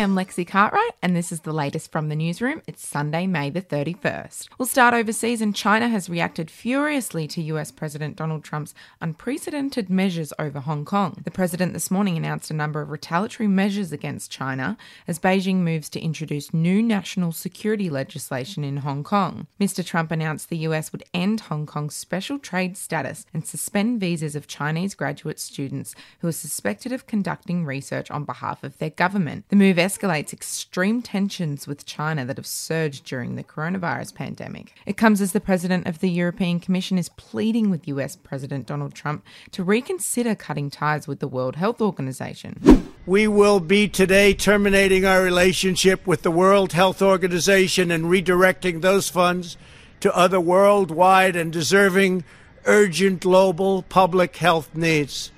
I'm Lexi Cartwright, and this is the latest from the newsroom. It's Sunday, May the 31st. We'll start overseas, and China has reacted furiously to US President Donald Trump's unprecedented measures over Hong Kong. The president this morning announced a number of retaliatory measures against China as Beijing moves to introduce new national security legislation in Hong Kong. Mr. Trump announced the US would end Hong Kong's special trade status and suspend visas of Chinese graduate students who are suspected of conducting research on behalf of their government. The move escalates extreme tensions with China that have surged during the coronavirus pandemic. It comes as the president of the European Commission is pleading with US President Donald Trump to reconsider cutting ties with the World Health Organization. We will be today terminating our relationship with the World Health Organization and redirecting those funds to other worldwide and deserving urgent global public health needs.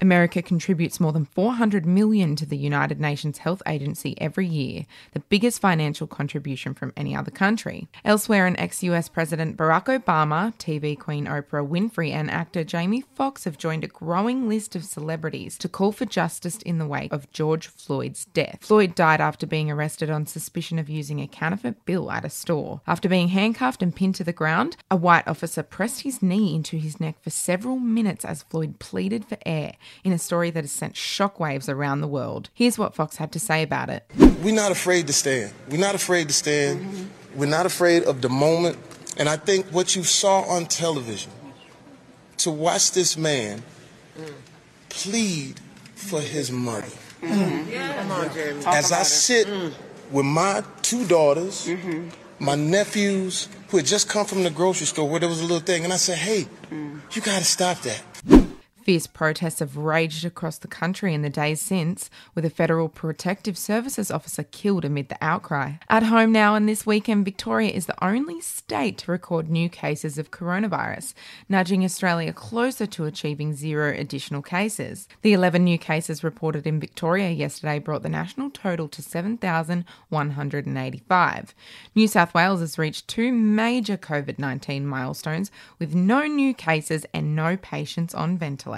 America contributes more than 400 million to the United Nations Health Agency every year, the biggest financial contribution from any other country. Elsewhere, an ex-US President Barack Obama, TV Queen Oprah Winfrey, and actor Jamie Foxx have joined a growing list of celebrities to call for justice in the wake of George Floyd's death. Floyd died after being arrested on suspicion of using a counterfeit bill at a store. After being handcuffed and pinned to the ground, a white officer pressed his knee into his neck for several minutes as Floyd pleaded for air in a story that has sent shockwaves around the world. Here's what Foxx had to say about it. We're not afraid to stand. We're not afraid to stand. Mm-hmm. We're not afraid of the moment. And I think what you saw on television, to watch this man plead for his mother. Mm-hmm. Yeah. As I sit mm. with my two daughters, mm-hmm. my nephews who had just come from the grocery store where there was a little thing, and I said, hey, mm. you got to stop that. Fierce protests have raged across the country in the days since, with a Federal Protective Services officer killed amid the outcry. At home now and this weekend, Victoria is the only state to record new cases of coronavirus, nudging Australia closer to achieving zero additional cases. The 11 new cases reported in Victoria yesterday brought the national total to 7,185. New South Wales has reached two major COVID 19 milestones with no new cases and no patients on ventilators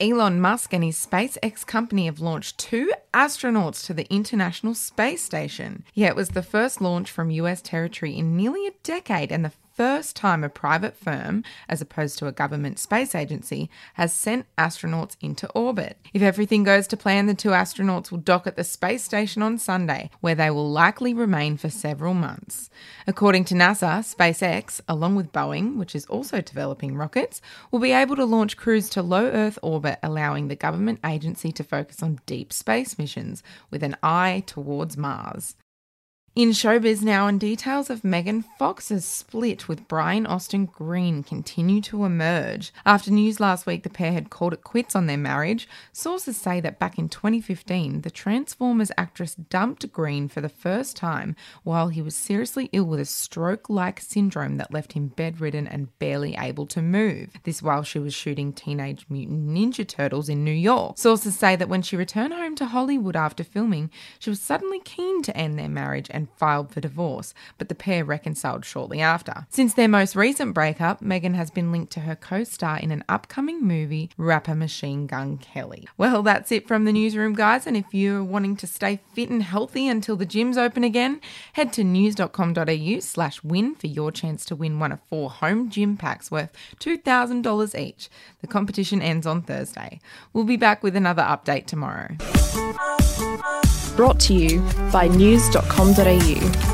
Elon Musk and his SpaceX company have launched two astronauts to the International Space Station. Yeah, it was the first launch from US territory in nearly a decade and the first time a private firm, as opposed to a government space agency, has sent astronauts into orbit. If everything goes to plan, the two astronauts will dock at the space station on Sunday, where they will likely remain for several months. According to NASA, SpaceX, along with Boeing, which is also developing rockets, will be able to launch crews to low Earth orbit, allowing the government agency to focus on deep space missions with an eye towards Mars. In showbiz now, and details of Megan Fox's split with Brian Austin Green continue to emerge. After news last week the pair had called it quits on their marriage, sources say that back in 2015, the Transformers actress dumped Green for the first time while he was seriously ill with a stroke like syndrome that left him bedridden and barely able to move. This while she was shooting Teenage Mutant Ninja Turtles in New York. Sources say that when she returned home to Hollywood after filming, she was suddenly keen to end their marriage and and filed for divorce, but the pair reconciled shortly after. Since their most recent breakup, Megan has been linked to her co star in an upcoming movie, rapper Machine Gun Kelly. Well, that's it from the newsroom, guys, and if you're wanting to stay fit and healthy until the gyms open again, head to news.com.au slash win for your chance to win one of four home gym packs worth $2,000 each. The competition ends on Thursday. We'll be back with another update tomorrow. Brought to you by news.com.au you.